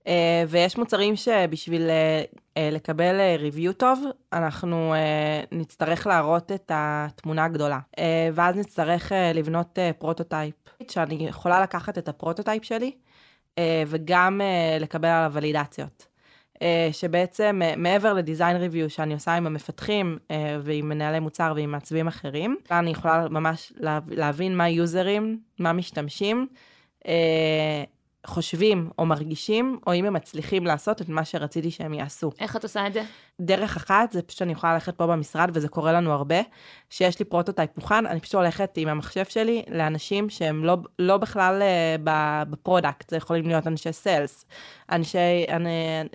Uh, ויש מוצרים שבשביל uh, uh, לקבל review uh, טוב, אנחנו uh, נצטרך להראות את התמונה הגדולה. Uh, ואז נצטרך uh, לבנות prototype, שאני יכולה לקחת את הפרוטוטייפ שלי, uh, וגם uh, לקבל עליו ולידציות. Uh, שבעצם uh, מעבר לדיזיין ריוויו שאני עושה עם המפתחים uh, ועם מנהלי מוצר ועם מעצבים אחרים, אני יכולה ממש להבין מה users, מה משתמשים. חושבים או מרגישים, או אם הם מצליחים לעשות את מה שרציתי שהם יעשו. איך את עושה את זה? דרך אחת, זה פשוט שאני יכולה ללכת פה במשרד, וזה קורה לנו הרבה, שיש לי prototype מוכן, אני פשוט הולכת עם המחשב שלי לאנשים שהם לא, לא בכלל uh, ב-product, זה יכולים להיות אנשי sales, אנשי, אני,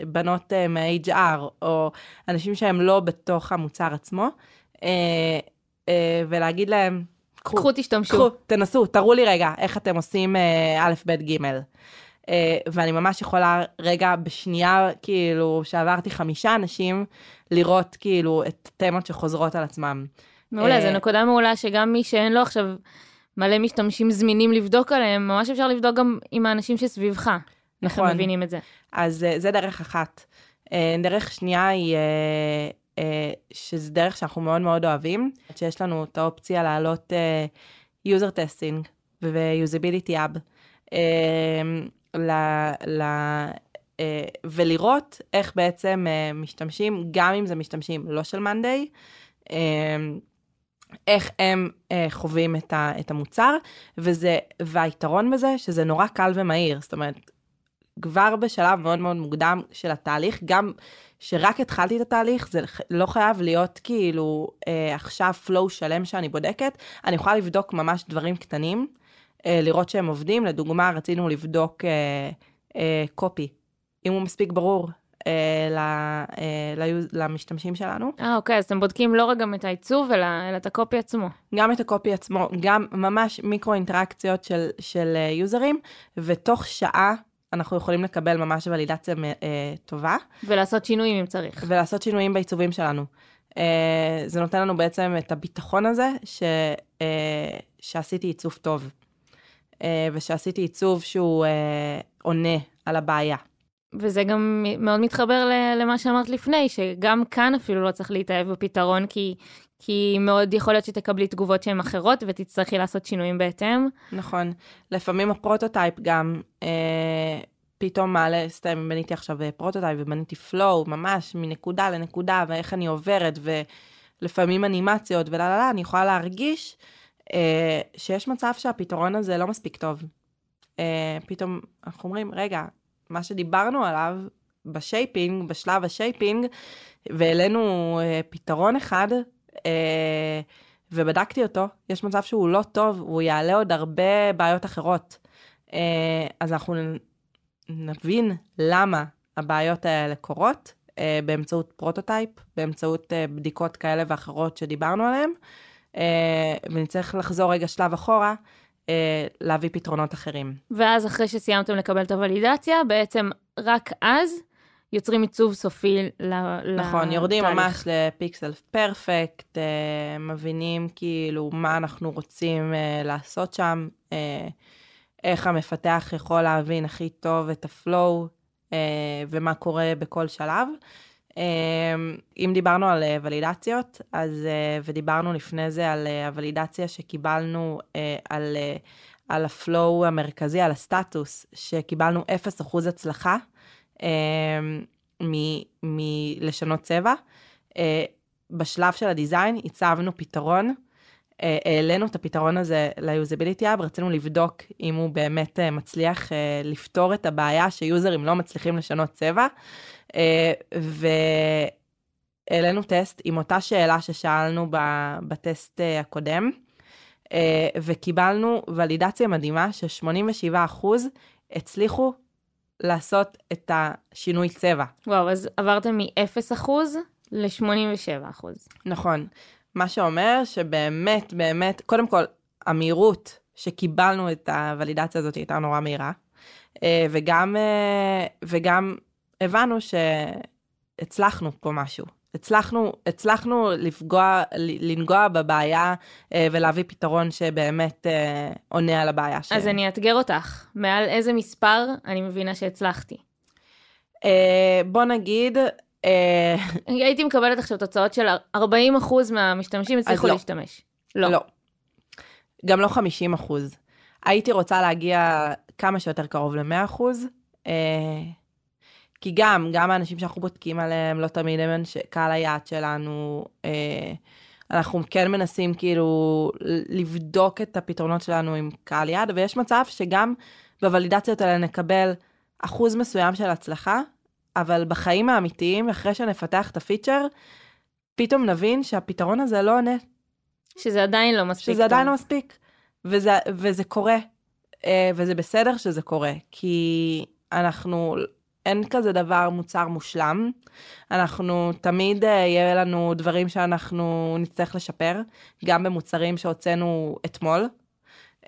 בנות uh, מה-HR, או אנשים שהם לא בתוך המוצר עצמו, uh, uh, ולהגיד להם, קחו, קחו תשתמשו. קחו, תנסו, תראו לי רגע איך אתם עושים אה, א', ב', ג'. אה, ואני ממש יכולה רגע בשנייה, כאילו, שעברתי חמישה אנשים, לראות כאילו את תמות שחוזרות על עצמם. מעולה, אה, זו נקודה מעולה שגם מי שאין לו עכשיו מלא משתמשים זמינים לבדוק עליהם, ממש אפשר לבדוק גם עם האנשים שסביבך. נכון. איך הם מבינים את זה. אז זה דרך אחת. דרך שנייה היא שזה דרך שאנחנו מאוד מאוד אוהבים, שיש לנו את האופציה להעלות uh, user testing ו-usability hub, ל, uh, ולראות איך בעצם uh, משתמשים, גם אם זה משתמשים לא של מאנדיי, איך הם uh, חווים את, ה, את המוצר, וזה, והיתרון בזה שזה נורא קל ומהיר, זאת אומרת, כבר בשלב מאוד מאוד מוקדם של התהליך, גם שרק התחלתי את התהליך, זה לא חייב להיות כאילו אה, עכשיו flow שלם שאני בודקת, אני יכולה לבדוק ממש דברים קטנים, אה, לראות שהם עובדים, לדוגמה רצינו לבדוק אה, אה, קופי, אם הוא מספיק ברור. אה, ל, אה, למשתמשים שלנו. אה, אוקיי, אז אתם בודקים לא רק גם את העיצוב, אלא, אלא את הקופי עצמו. גם את הקופי עצמו, גם ממש מיקרו אינטראקציות של, של אה, יוזרים, ותוך שעה אנחנו יכולים לקבל ממש ולידציה אה, טובה. ולעשות שינויים אם צריך. ולעשות שינויים בעיצובים שלנו. אה, זה נותן לנו בעצם את הביטחון הזה ש, אה, שעשיתי עיצוב טוב, אה, ושעשיתי עיצוב שהוא אה, עונה על הבעיה. וזה גם מאוד מתחבר למה שאמרת לפני, שגם כאן אפילו לא צריך להתאהב בפתרון, כי, כי מאוד יכול להיות שתקבלי תגובות שהן אחרות ותצטרכי לעשות שינויים בהתאם. נכון. לפעמים הפרוטוטייפ גם אה, פתאום מעלה, סתם בניתי עכשיו prototype ובניתי flow, ממש מנקודה לנקודה, ואיך אני עוברת, ולפעמים אנימציות ולה לה לה, אני יכולה להרגיש אה, שיש מצב שהפתרון הזה לא מספיק טוב. אה, פתאום אנחנו אומרים, רגע, מה שדיברנו עליו ב-shaping, בשלב ה-shaping, והעלינו אה, פתרון אחד, אה, ובדקתי אותו, יש מצב שהוא לא טוב, הוא יעלה עוד הרבה בעיות אחרות. אה, אז אנחנו נבין למה הבעיות האלה קורות אה, באמצעות prototype, באמצעות אה, בדיקות כאלה ואחרות שדיברנו עליהן, אה, ונצטרך לחזור רגע שלב אחורה. אה, להביא פתרונות אחרים. ואז אחרי שסיימתם לקבל את הוולידציה, בעצם רק אז יוצרים עיצוב סופי ל... נכון, יורדים לתהליך. ממש לפיקסל פרפקט, אה, מבינים כאילו מה אנחנו רוצים אה, לעשות שם, אה, איך המפתח יכול להבין הכי טוב את הפלואו אה, ומה קורה בכל שלב. אה, אם דיברנו על אה, ולידציות, אז, אה, ודיברנו לפני זה על אה, הוולידציה שקיבלנו אה, על, אה, על הפלואו המרכזי, על הסטטוס, שקיבלנו 0% הצלחה. אה, מ- מלשנות צבע. אה, בשלב של הדיזיין הצבנו פתרון, אה, העלינו את הפתרון הזה ל-usability app, רצינו לבדוק אם הוא באמת אה, מצליח לפתור את הבעיה שיוזרים לא מצליחים לשנות צבע, והעלינו טסט עם אותה שאלה ששאלנו בטסט הקודם, וקיבלנו ולידציה מדהימה ש-87% הצליחו לעשות את השינוי צבע. וואו, אז עברתם מ-0% ל-87%. נכון. מה שאומר שבאמת, באמת, קודם כל, המהירות שקיבלנו את הוולידציה הזאת הייתה נורא מהירה, אה, וגם, אה, וגם הבנו שהצלחנו פה משהו. הצלחנו, הצלחנו לפגוע, לנגוע בבעיה אה, ולהביא פתרון שבאמת אה, עונה על הבעיה. ש... אז אני אאתגר אותך, מעל איזה מספר אני מבינה שהצלחתי. אה, בוא נגיד, הייתי מקבלת עכשיו תוצאות של 40% מהמשתמשים הצליחו לא. להשתמש. לא. לא. גם לא 50 אחוז. הייתי רוצה להגיע כמה שיותר קרוב ל-100 אחוז. כי גם, גם האנשים שאנחנו בודקים עליהם, לא תמיד הם אנשי- קהל היעד שלנו. אה, אנחנו כן מנסים כאילו לבדוק את הפתרונות שלנו עם קהל יעד, ויש מצב שגם בוולידציות האלה נקבל אחוז מסוים של הצלחה, אבל בחיים האמיתיים, אחרי שנפתח את הפיצ'ר, פתאום נבין שהפתרון הזה לא עונה שזה עדיין לא מספיק שזה עדיין טוב. לא מספיק. וזה, וזה קורה, אה, וזה בסדר שזה קורה, כי אנחנו, אין כזה דבר מוצר מושלם. אנחנו, תמיד אה, יהיה לנו דברים שאנחנו נצטרך לשפר, גם במוצרים שהוצאנו אתמול.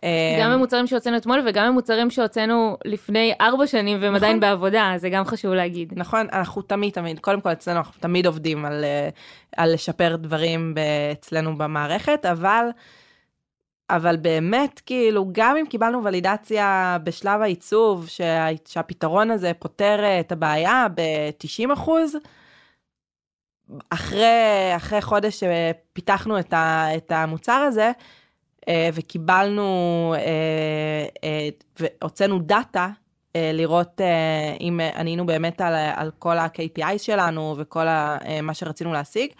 אה, גם במוצרים שהוצאנו אתמול וגם במוצרים שהוצאנו לפני ארבע שנים והם עדיין נכון. בעבודה, זה גם חשוב להגיד. נכון, אנחנו תמיד, תמיד, קודם כל אצלנו אנחנו תמיד עובדים על, אה, על לשפר דברים אצלנו במערכת, אבל, אבל באמת, כאילו, גם אם קיבלנו ולידציה בשלב העיצוב, שה, שהפתרון הזה פותר אה, את הבעיה ב-90 אחוז, אחרי, אחרי חודש שפיתחנו את, ה, את המוצר הזה, אה, וקיבלנו, אה, והוצאנו דאטה, לראות אם ענינו באמת על, על כל ה-KPI שלנו וכל ה, מה שרצינו להשיג,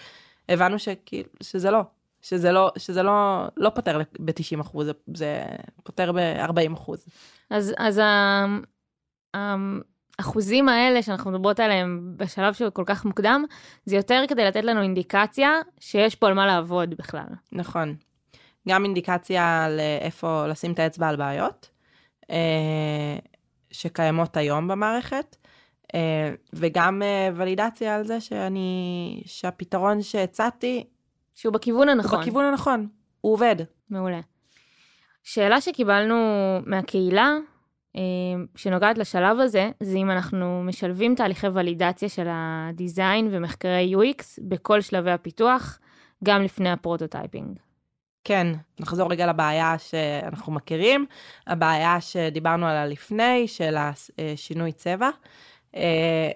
הבנו שכאילו, שזה לא, שזה לא, שזה לא, לא פותר ב-90 אחוז, זה, זה פותר ב-40 אחוז. אז, אז האחוזים האלה שאנחנו מדברות עליהם בשלב שהוא כל כך מוקדם, זה יותר כדי לתת לנו אינדיקציה שיש פה על מה לעבוד בכלל. נכון. גם אינדיקציה לאיפה לשים את האצבע על בעיות, אה, שקיימות היום במערכת, אה, וגם אה, ולידציה על זה שאני, שהפתרון שהצעתי שהוא בכיוון הוא הנכון. בכיוון הנכון, הוא עובד. מעולה. שאלה שקיבלנו מהקהילה, אה, שנוגעת לשלב הזה, זה אם אנחנו משלבים תהליכי ולידציה של ה design ומחקרי UX בכל שלבי הפיתוח, גם לפני ה prototyping. כן, נחזור רגע לבעיה שאנחנו מכירים, הבעיה שדיברנו עליה לפני, של השינוי צבע. אה,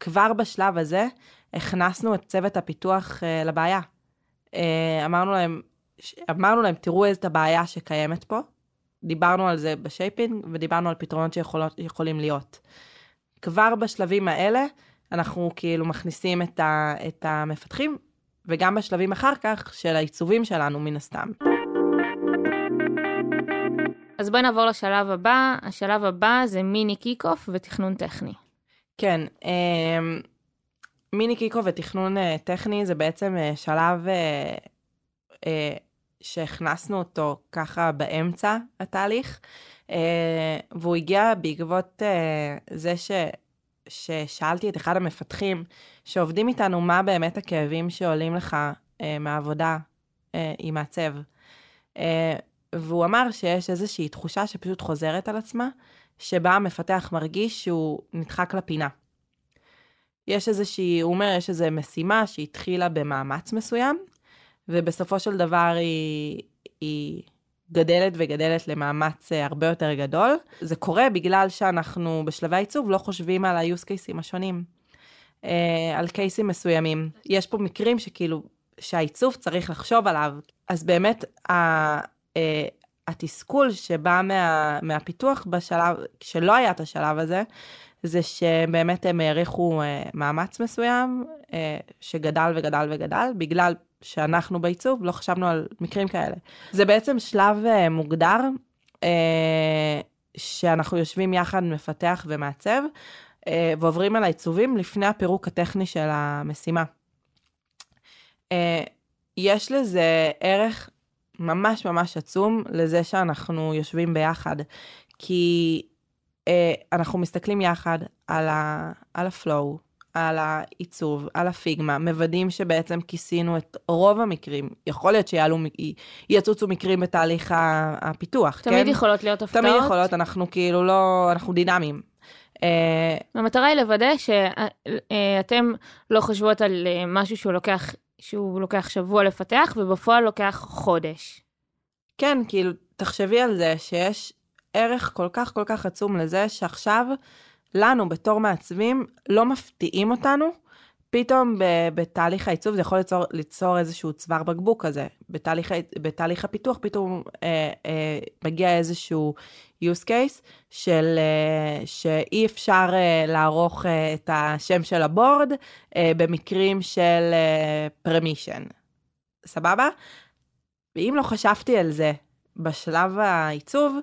כבר בשלב הזה הכנסנו את צוות הפיתוח אה, לבעיה. אה, אמרנו להם, אמרנו להם, תראו זו הבעיה שקיימת פה. דיברנו על זה ב shaping ודיברנו על פתרונות שיכולים להיות. כבר בשלבים האלה אנחנו כאילו מכניסים את, ה, את המפתחים וגם בשלבים אחר כך של העיצובים שלנו מן הסתם. אז בואי נעבור לשלב הבא. השלב הבא זה mini kick-off ותכנון טכני. כן, אה, mini kick-off ותכנון אה, טכני זה בעצם אה, שלב אה, אה, שהכנסנו אותו ככה באמצע התהליך, אה, והוא הגיע בעקבות אה, זה ש... ששאלתי את אחד המפתחים שעובדים איתנו מה באמת הכאבים שעולים לך אה, מהעבודה אה, עם מעצב. אה, והוא אמר שיש איזושהי תחושה שפשוט חוזרת על עצמה, שבה המפתח מרגיש שהוא נדחק לפינה. יש איזושהי, הוא אומר, יש איזו משימה שהתחילה במאמץ מסוים, ובסופו של דבר היא, היא גדלת וגדלת למאמץ אה, הרבה יותר גדול. זה קורה בגלל שאנחנו בשלבי העיצוב לא חושבים על ה-use cases השונים, אה, על קייסים מסוימים. יש פה מקרים שכאילו, שהעיצוב צריך לחשוב עליו. אז באמת, ה, אה, התסכול שבא מה, מהפיתוח בשלב, כשלא היה את השלב הזה, זה שבאמת הם העריכו אה, מאמץ מסוים, אה, שגדל וגדל וגדל, בגלל שאנחנו בעיצוב לא חשבנו על מקרים כאלה. זה בעצם שלב אה, מוגדר, אה, שאנחנו יושבים יחד, מפתח ומעצב, אה, ועוברים על העיצובים לפני הפירוק הטכני של המשימה. אה, יש לזה ערך ממש ממש עצום לזה שאנחנו יושבים ביחד, כי אנחנו מסתכלים יחד על, ה, על הפלואו, על העיצוב, על הפיגמה, מוודאים שבעצם כיסינו את רוב המקרים. יכול להיות שיעלו, יצוצו מקרים בתהליך הפיתוח, תמיד כן? יכולות להיות הפתעות. תמיד יכולות, אנחנו כאילו לא, אנחנו דינמיים. אה, המטרה היא לוודא שאתם לא חושבות על אה, משהו שהוא לוקח, שהוא לוקח שבוע לפתח, ובפועל לוקח חודש. כן, כאילו, תחשבי על זה שיש ערך כל כך כל כך עצום לזה שעכשיו, לנו בתור מעצבים, לא מפתיעים אותנו. פתאום בתהליך העיצוב זה יכול ליצור, ליצור איזשהו צוואר בקבוק כזה. בתהליך, בתהליך הפיתוח פתאום אה, אה, מגיע איזשהו use case של אה, שאי אפשר אה, לערוך אה, את השם של הבורד אה, במקרים של אה, permission. סבבה? ואם לא חשבתי על זה בשלב העיצוב,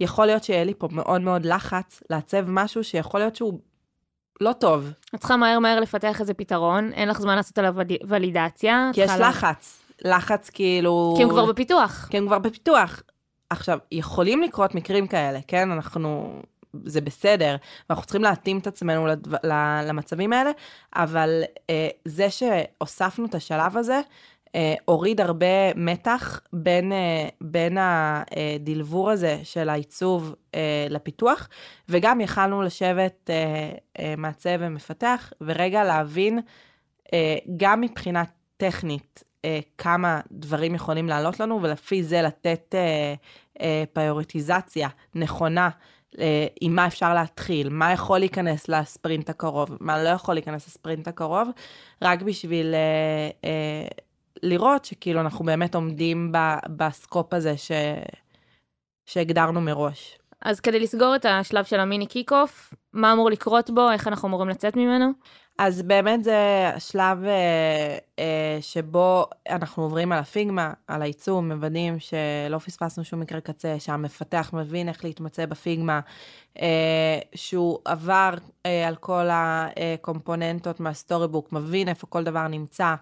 יכול להיות שיהיה לי פה מאוד מאוד לחץ לעצב משהו שיכול להיות שהוא לא טוב, את צריכה מהר מהר לפתח איזה פתרון, אין לך זמן לעשות עליו וליד- ולידציה. כי יש לה- לחץ. לחץ כאילו... כי הם כבר בפיתוח. כי הם כבר בפיתוח. עכשיו, יכולים לקרות מקרים כאלה, כן? אנחנו... זה בסדר, ואנחנו צריכים להתאים את עצמנו לדו, למצבים האלה, אבל אה, זה שהוספנו את השלב הזה, אה, הוריד הרבה מתח בין, אה, בין הדלבור הזה של העיצוב אה, לפיתוח, וגם יכלנו לשבת אה, אה, מעצב ומפתח, ורגע להבין, אה, גם מבחינה טכנית, אה, כמה דברים יכולים לעלות לנו, ולפי זה לתת אה, אה, פריוריטיזציה נכונה. אה, עם מה אפשר להתחיל, מה יכול להיכנס לספרינט הקרוב, מה לא יכול להיכנס לספרינט הקרוב, רק בשביל אה, אה, לראות שכאילו אנחנו באמת עומדים ב, ב scope הזה ש, שהגדרנו מראש. אז כדי לסגור את השלב של ה mini kick-off, מה אמור לקרות בו, איך אנחנו אמורים לצאת ממנו? אז באמת זה השלב אה, אה, שבו אנחנו עוברים על הפיגמה, על העיצוב, מוודאים שלא פספסנו שום מקרה קצה, שהמפתח מבין איך להתמצא בפיגמה, אה, שהוא עבר אה, על כל הקומפוננטות מהסטורי בוק, מבין איפה כל דבר נמצא.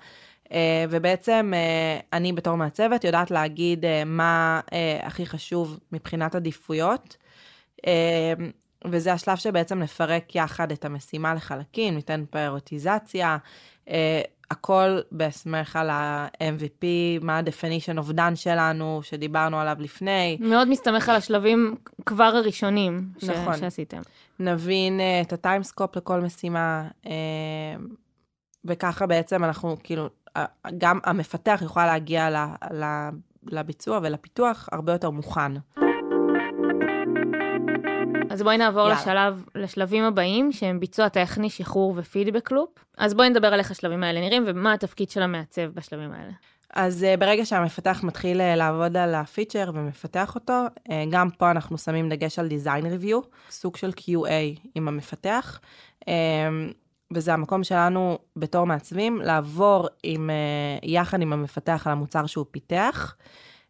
אה, ובעצם אה, אני בתור מעצבת יודעת להגיד אה, מה הכי חשוב מבחינת עדיפויות. וזה השלב שבעצם נפרק יחד את המשימה לחלקים, ניתן פריוריטיזציה, אה, הכל בהסמך על ה-MVP, מה ה-definition of done שלנו, שדיברנו עליו לפני. מאוד מסתמך על השלבים כבר הראשונים ש- נכון. שעשיתם. נבין אה, את הטיימסקופ לכל משימה, אה, וככה בעצם אנחנו כאילו, גם המפתח יוכל להגיע ל, ל, לביצוע ולפיתוח הרבה יותר מוכן. אז בואי נעבור יאללה. לשלב, לשלבים הבאים, שהם ביצוע טכני, שחרור ופידבק לופ. אז בואי נדבר על איך השלבים האלה נראים, ומה התפקיד של המעצב בשלבים האלה. אז uh, ברגע שהמפתח מתחיל uh, לעבוד על הפיצ'ר ומפתח אותו, uh, גם פה אנחנו שמים דגש על design review, סוג של QA עם המפתח, וזה המקום שלנו בתור מעצבים לעבור עם, uh, יחד עם המפתח על המוצר שהוא פיתח,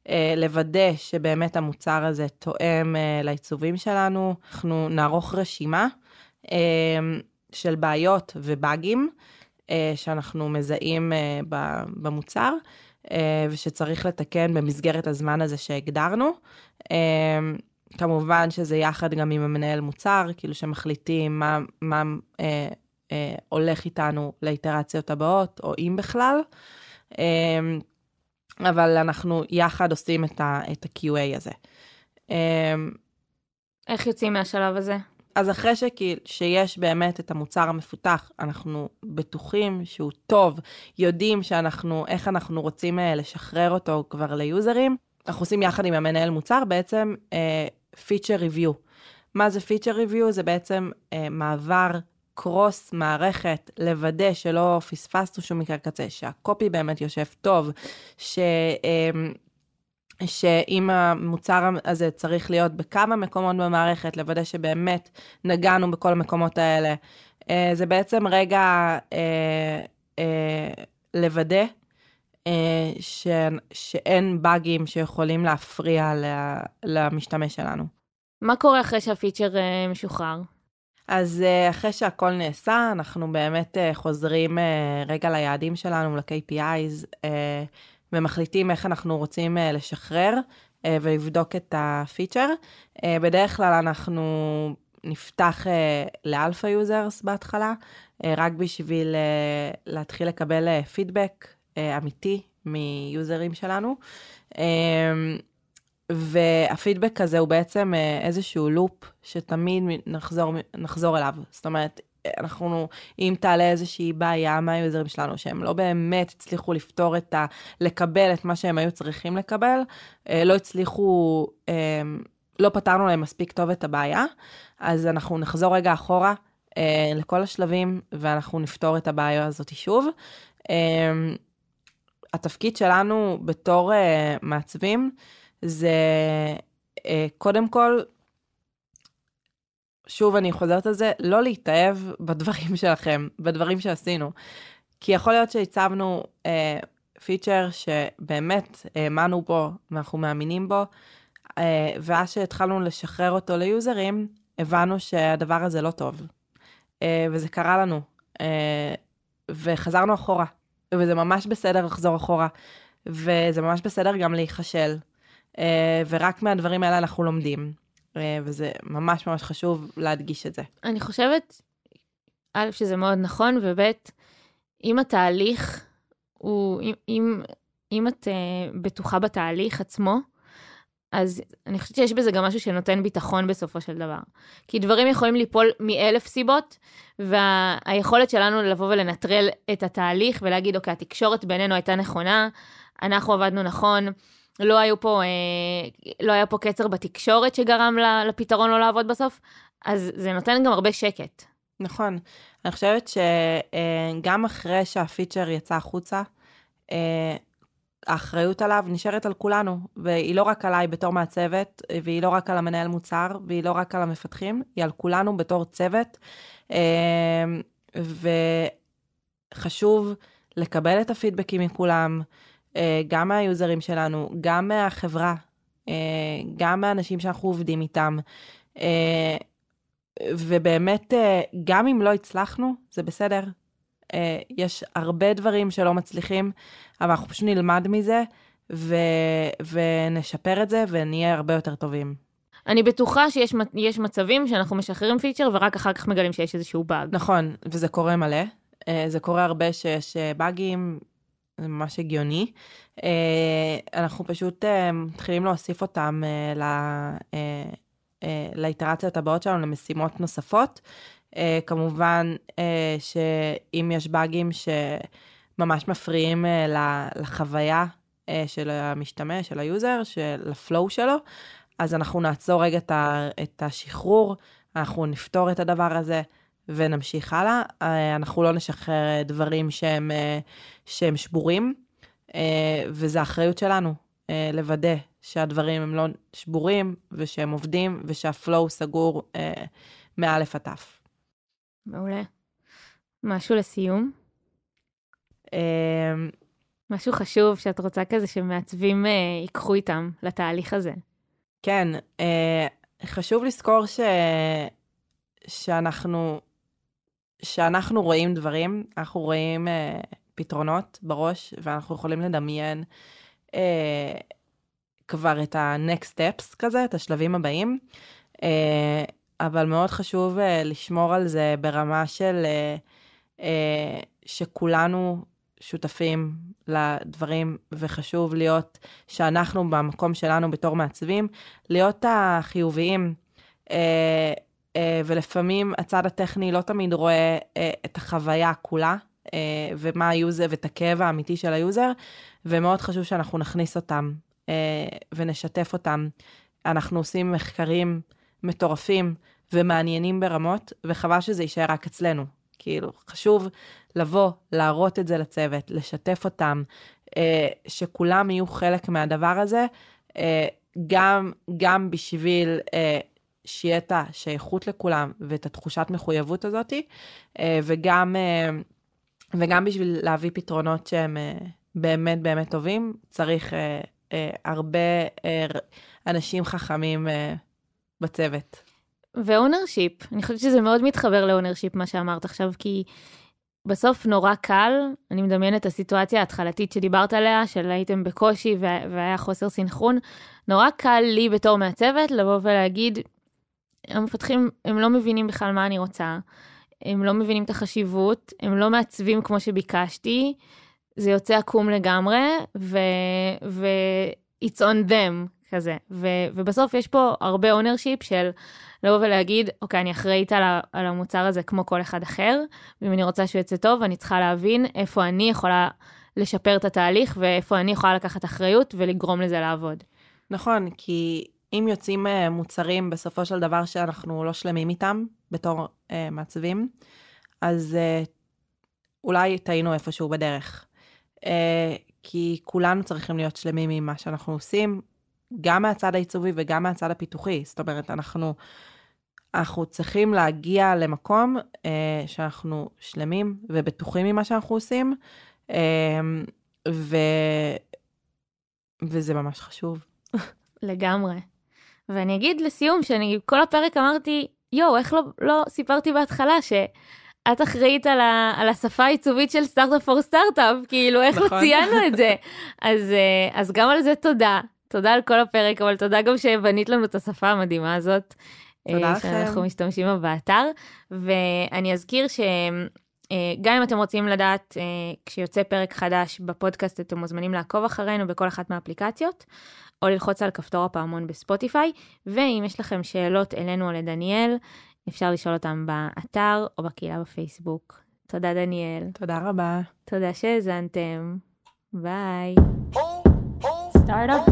uh, לוודא שבאמת המוצר הזה תואם uh, לעיצובים שלנו, אנחנו נערוך רשימה של בעיות ובאגים. שאנחנו מזהים במוצר, אה, ושצריך לתקן במסגרת הזמן הזה שהגדרנו. אה, כמובן שזה יחד גם עם המנהל מוצר, כאילו שמחליטים מה, מה אה, אה, הולך איתנו לאיטרציות הבאות, או אם בכלל. אה, אבל אנחנו יחד עושים את ה- את ה-QA הזה. אה, איך יוצאים מהשלב הזה? אז אחרי שכאילו, שיש באמת את המוצר המפותח, אנחנו בטוחים שהוא טוב, יודעים שאנחנו, איך אנחנו רוצים אה, לשחרר אותו כבר ליוזרים, אנחנו עושים יחד עם המנהל מוצר בעצם פיצ'ר uh, ריוויו. מה זה פיצ'ר ריוויו? זה בעצם uh, מעבר קרוס מערכת, לוודא שלא פספסנו שום מקרה קצה, שהקופי באמת יושב טוב, ש... Uh, שאם המוצר הזה צריך להיות בכמה מקומות במערכת, לוודא שבאמת נגענו בכל המקומות האלה. אה, זה בעצם רגע אה, אה, לוודא ש, שאין באגים שיכולים להפריע למשתמש שלנו. מה קורה אחרי שה feature משוחרר? אז אחרי שהכל נעשה, אנחנו באמת חוזרים רגע ליעדים שלנו, ל-KPIs, ומחליטים איך אנחנו רוצים לשחרר ולבדוק את ה feature. בדרך כלל אנחנו נפתח ל alpha users בהתחלה, רק בשביל להתחיל לקבל פידבק אמיתי מיוזרים שלנו. והפידבק הזה הוא בעצם איזשהו לופ שתמיד נחזור, נחזור אליו. זאת אומרת, אנחנו, אם תעלה איזושהי בעיה מהיוזרים שלנו, שהם לא באמת הצליחו לפתור את ה... לקבל את מה שהם היו צריכים לקבל, אה, לא הצליחו, אה, לא פתרנו להם מספיק טוב את הבעיה, אז אנחנו נחזור רגע אחורה אה, לכל השלבים, ואנחנו נפתור את הבעיה הזאת שוב. התפקיד שלנו בתור מעצבים, זה קודם כל שוב אני חוזרת על זה, לא להתאהב בדברים שלכם, בדברים שעשינו. כי יכול להיות שהצבנו אה, פיצ'ר שבאמת האמנו בו ואנחנו מאמינים בו, אה, ואז שהתחלנו לשחרר אותו ליוזרים, הבנו שהדבר הזה לא טוב. אה, וזה קרה לנו, אה, וחזרנו אחורה, וזה ממש בסדר לחזור אחורה, וזה ממש בסדר גם להיכשל, אה, ורק מהדברים האלה אנחנו לומדים. אה, וזה ממש ממש חשוב להדגיש את זה. אני חושבת, א', שזה מאוד נכון, וב', אם התהליך הוא, אם, אם, אם את uh, בטוחה בתהליך עצמו, אז אני חושבת שיש בזה גם משהו שנותן ביטחון בסופו של דבר. כי דברים יכולים ליפול מאלף סיבות, והיכולת שלנו לבוא ולנטרל את התהליך ולהגיד, אוקיי, התקשורת בינינו הייתה נכונה, אנחנו עבדנו נכון, לא היו פה, אה, לא היה פה קצר בתקשורת שגרם לפתרון לא לעבוד בסוף, אז זה נותן גם הרבה שקט. נכון. אני חושבת שגם אחרי שהפיצ'ר יצא החוצה, אה, האחריות עליו נשארת על כולנו, והיא לא רק עליי בתור מעצבת, והיא לא רק על המנהל מוצר, והיא לא רק על המפתחים, היא על כולנו בתור צוות. אה, וחשוב לקבל את הפידבקים מכולם, אה, גם מהיוזרים שלנו, גם מהחברה, אה, גם מהאנשים שאנחנו עובדים איתם. אה, ובאמת, גם אם לא הצלחנו, זה בסדר. יש הרבה דברים שלא מצליחים, אבל אנחנו פשוט נלמד מזה, ו... ונשפר את זה, ונהיה הרבה יותר טובים. אני בטוחה שיש מצבים שאנחנו משחררים פיצ'ר, ורק אחר כך מגלים שיש איזשהו באג. נכון, וזה קורה מלא. זה קורה הרבה שיש באגים, זה ממש הגיוני. אה, אנחנו פשוט אה, מתחילים להוסיף אותם אה, לאיטרציות הבאות שלנו, למשימות נוספות. כמובן שאם יש באגים שממש מפריעים לחוויה של המשתמש, של ה user, של ה flow שלו, אז אנחנו נעצור רגע את השחרור, אנחנו נפתור את הדבר הזה. ונמשיך הלאה. אה, אנחנו לא נשחרר דברים שהם, שהם שבורים, אה, וזו אחריות שלנו לוודא שהדברים הם לא שבורים ושהם עובדים ושה flow סגור מאלף עד תף. מעולה. משהו לסיום? משהו חשוב שאת רוצה כזה שמעצבים ייקחו איתם לתהליך הזה. כן, חשוב לזכור ש... שאנחנו שאנחנו רואים דברים, אנחנו רואים אה, פתרונות בראש, ואנחנו יכולים לדמיין אה, כבר את ה-next steps כזה, את השלבים הבאים, אה, אבל מאוד חשוב אה, לשמור על זה ברמה של אה, אה, שכולנו שותפים לדברים, וחשוב להיות, שאנחנו במקום שלנו בתור מעצבים, להיות החיוביים. אה, אה, ולפעמים הצד הטכני לא תמיד רואה אה, את החוויה כולה, ומה ה user ואת הכאב האמיתי של ה user, ומאוד חשוב שאנחנו נכניס אותם אה, ונשתף אותם. אנחנו עושים מחקרים מטורפים ומעניינים ברמות, וחבל שזה יישאר רק אצלנו. כאילו, חשוב לבוא, להראות את זה לצוות, לשתף אותם, אה, שכולם יהיו חלק מהדבר הזה, אה, גם, גם בשביל אה, שיהיה את השייכות לכולם ואת התחושת מחויבות הזאת, אה, וגם, אה, וגם בשביל להביא פתרונות שהם אה, באמת באמת טובים, צריך אה, אה, הרבה אנשים חכמים בצוות. ו ownership, אני חושבת שזה מאוד מתחבר ל ownership מה שאמרת עכשיו, כי בסוף נורא קל, אני מדמיינת את הסיטואציה ההתחלתית שדיברת עליה, של הייתם בקושי וה- והיה חוסר סינכרון, נורא קל לי בתור מעצבת לבוא ולהגיד, המפתחים, הם לא מבינים בכלל מה אני רוצה, הם לא מבינים את החשיבות, הם לא מעצבים כמו שביקשתי, זה יוצא עקום לגמרי, ו... ו... it's on them כזה. ו... ובסוף יש פה הרבה ownership של לבוא ולהגיד, אוקיי, אני אחראית על, ה... על המוצר הזה כמו כל אחד אחר, ואם אני רוצה שהוא יצא טוב, אני צריכה להבין איפה אני יכולה לשפר את התהליך, ואיפה אני יכולה לקחת אחריות ולגרום לזה לעבוד. נכון, כי אם יוצאים אה, מוצרים בסופו של דבר שאנחנו לא שלמים איתם בתור אה, מעצבים, אז אה, אולי טעינו איפשהו בדרך. אה, כי כולנו צריכים להיות שלמים עם מה שאנחנו עושים, גם מהצד העיצובי וגם מהצד הפיתוחי. זאת אומרת, אנחנו, אנחנו צריכים להגיע למקום אה, שאנחנו שלמים ובטוחים ממה שאנחנו עושים, אה, ו, וזה ממש חשוב. לגמרי. ואני אגיד לסיום, שאני כל הפרק אמרתי, יואו, איך לא, לא סיפרתי בהתחלה שאת אחראית על, ה, על השפה העיצובית של סטארט-אפ פור סטארט-אפ, כאילו, איך נכון. לא ציינו את זה? אז, אה, אז גם על זה תודה. תודה על כל הפרק, אבל תודה גם שבנית לנו את השפה המדהימה הזאת. תודה אה, לכם. שאנחנו משתמשים בה באתר. ואני אזכיר ש... אה, גם אם אתם רוצים לדעת, כשיוצא פרק חדש בפודקאסט, אתם מוזמנים לעקוב אחרינו בכל אחת מהאפליקציות, או ללחוץ על כפתור הפעמון בספוטיפיי, ואם יש לכם שאלות אלינו או לדניאל, אפשר לשאול אותם באתר או בקהילה בפייסבוק. תודה, דניאל. תודה רבה. תודה שהאזנתם. ביי. Startup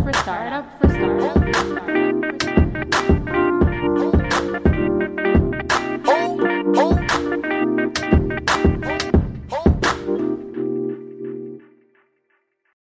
Oh, oh.